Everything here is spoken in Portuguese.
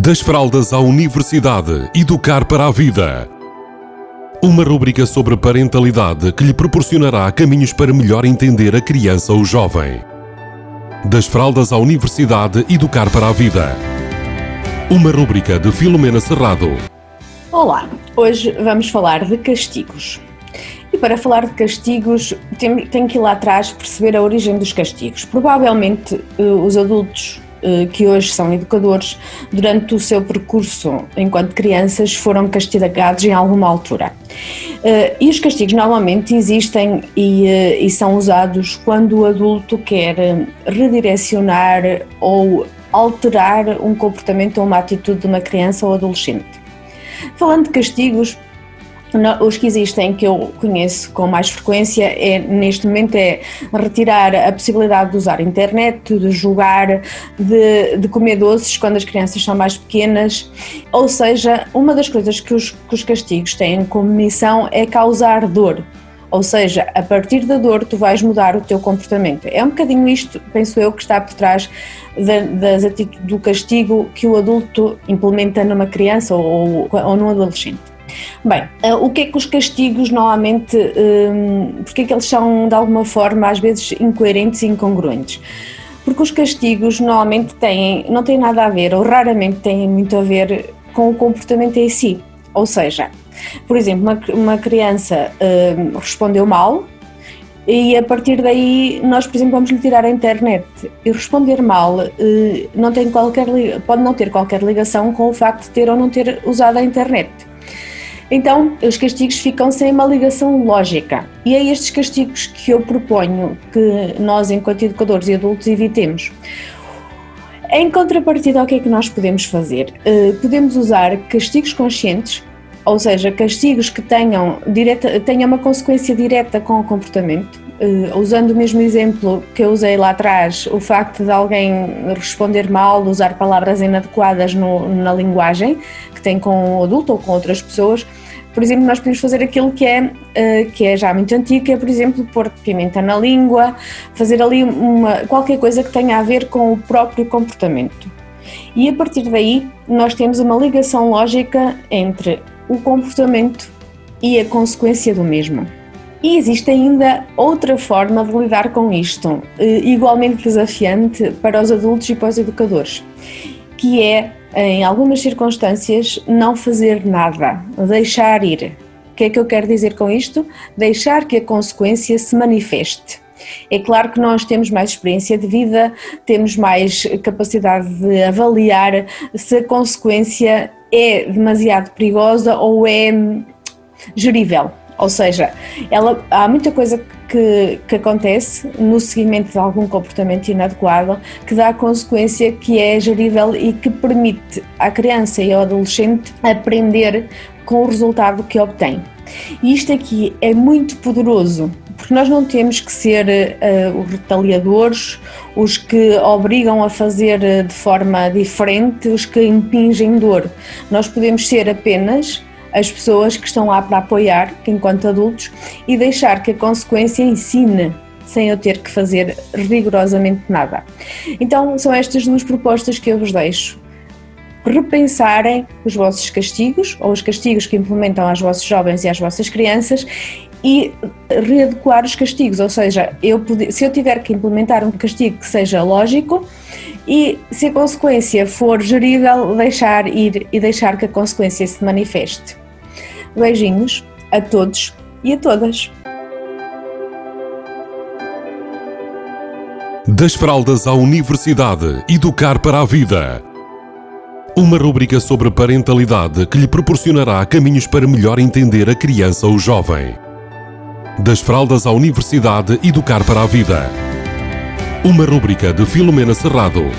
Das fraldas à universidade, educar para a vida. Uma rúbrica sobre parentalidade que lhe proporcionará caminhos para melhor entender a criança ou jovem. Das fraldas à universidade, educar para a vida. Uma rúbrica de Filomena Serrado. Olá, hoje vamos falar de castigos. E para falar de castigos, tenho que ir lá atrás perceber a origem dos castigos. Provavelmente eh, os adultos que hoje são educadores, durante o seu percurso enquanto crianças, foram castigados em alguma altura. Eh, e os castigos normalmente existem e, eh, e são usados quando o adulto quer redirecionar ou alterar um comportamento ou uma atitude de uma criança ou adolescente. Falando de castigos, os que existem que eu conheço com mais frequência é neste momento é retirar a possibilidade de usar internet, de jogar, de, de comer doces quando as crianças são mais pequenas. Ou seja, uma das coisas que os, que os castigos têm como missão é causar dor. Ou seja, a partir da dor tu vais mudar o teu comportamento. É um bocadinho isto, penso eu, que está por trás do castigo que o adulto implementa numa criança ou, ou num adolescente. Bem, uh, o que é que os castigos normalmente, um, porque é que eles são de alguma forma às vezes incoerentes e incongruentes? Porque os castigos normalmente têm, não têm nada a ver, ou raramente têm muito a ver com o comportamento em si. Ou seja, por exemplo, uma, uma criança um, respondeu mal, e a partir daí nós, por exemplo, vamos lhe tirar a internet e responder mal eh, não tem qualquer, pode não ter qualquer ligação com o facto de ter ou não ter usado a internet. Então, os castigos ficam sem uma ligação lógica. E é estes castigos que eu proponho que nós, enquanto educadores e adultos, evitemos. Em contrapartida, o que é que nós podemos fazer? Uh, podemos usar castigos conscientes, ou seja, castigos que tenham, direta, tenham uma consequência direta com o comportamento. Uh, usando o mesmo exemplo que eu usei lá atrás, o facto de alguém responder mal, usar palavras inadequadas no, na linguagem que tem com o adulto ou com outras pessoas, por exemplo, nós podemos fazer aquilo que é, uh, que é já muito antigo, que é, por exemplo, pôr pimenta na língua, fazer ali uma, qualquer coisa que tenha a ver com o próprio comportamento. E a partir daí, nós temos uma ligação lógica entre o comportamento e a consequência do mesmo. E existe ainda outra forma de lidar com isto, eh, igualmente desafiante para os adultos e para os educadores, que é em algumas circunstâncias, não fazer nada, deixar ir. O que é que eu quero dizer com isto? Deixar que a consequência se manifeste. É claro que nós temos mais experiência de vida, temos mais capacidade de avaliar se a consequência é demasiado perigosa ou é gerível. Ou seja, ela, há muita coisa que, que acontece no seguimento de algum comportamento inadequado que dá a consequência que é gerível e que permite à criança e ao adolescente aprender com o resultado que obtém. E isto aqui é muito poderoso, porque nós não temos que ser uh, os retaliadores, os que obrigam a fazer eh, de forma diferente, os que impingem dor. Nós podemos ser apenas as pessoas que estão lá para apoiar, enquanto adultos, e deixar que a consequência ensine sem eu ter que fazer rigorosamente nada. Então, são estas duas propostas que eu vos deixo. Repensarem os vossos castigos, ou os castigos que implementam aos vossos jovens e às vossas crianças, e readequar os castigos, ou seja, eu, se eu tiver que implementar um castigo que seja lógico e se a consequência for gerível, deixar ir e deixar que a consequência se manifeste. Beijinhos a todos e a todas. Das fraldas à universidade, educar para a vida. Uma rubrica sobre parentalidade que lhe proporcionará caminhos para melhor entender a criança ou jovem. Das fraldas à universidade, educar para a vida. Uma rubrica de Filomena Serrado.